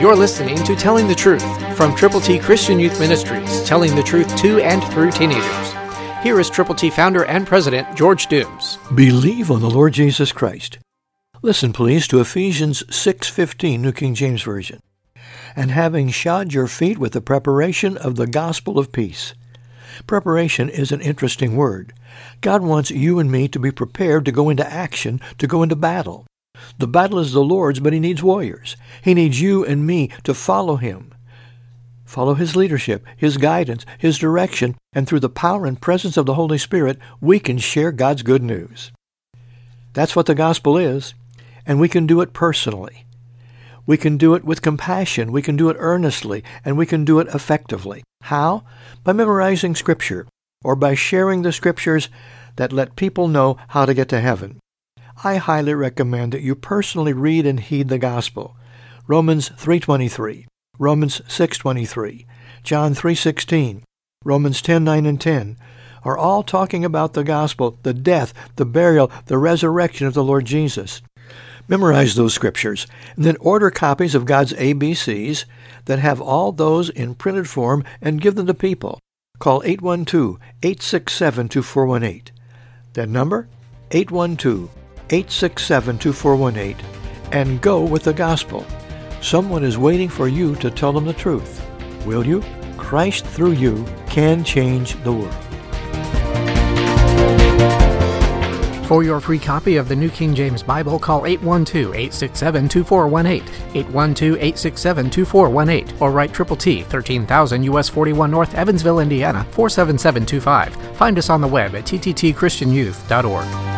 You're listening to Telling the Truth from Triple T Christian Youth Ministries, telling the truth to and through teenagers. Here is Triple T founder and president George Dooms. Believe on the Lord Jesus Christ. Listen, please, to Ephesians 6:15, New King James Version. And having shod your feet with the preparation of the gospel of peace. Preparation is an interesting word. God wants you and me to be prepared to go into action, to go into battle. The battle is the Lord's, but he needs warriors. He needs you and me to follow him. Follow his leadership, his guidance, his direction, and through the power and presence of the Holy Spirit, we can share God's good news. That's what the gospel is, and we can do it personally. We can do it with compassion, we can do it earnestly, and we can do it effectively. How? By memorizing Scripture, or by sharing the Scriptures that let people know how to get to heaven. I highly recommend that you personally read and heed the gospel. Romans 3:23, Romans 6:23, John 3:16, Romans 10:9 and 10 are all talking about the gospel, the death, the burial, the resurrection of the Lord Jesus. Memorize those scriptures, and then order copies of God's ABCs that have all those in printed form and give them to people. Call 812-867-2418. That number? 812 867 2418 and go with the gospel. Someone is waiting for you to tell them the truth. Will you? Christ through you can change the world. For your free copy of the New King James Bible, call 812-867-2418, 812-867-2418, or write Triple T, 13,000 US 41 North, Evansville, Indiana, 47725. Find us on the web at tttchristianyouth.org.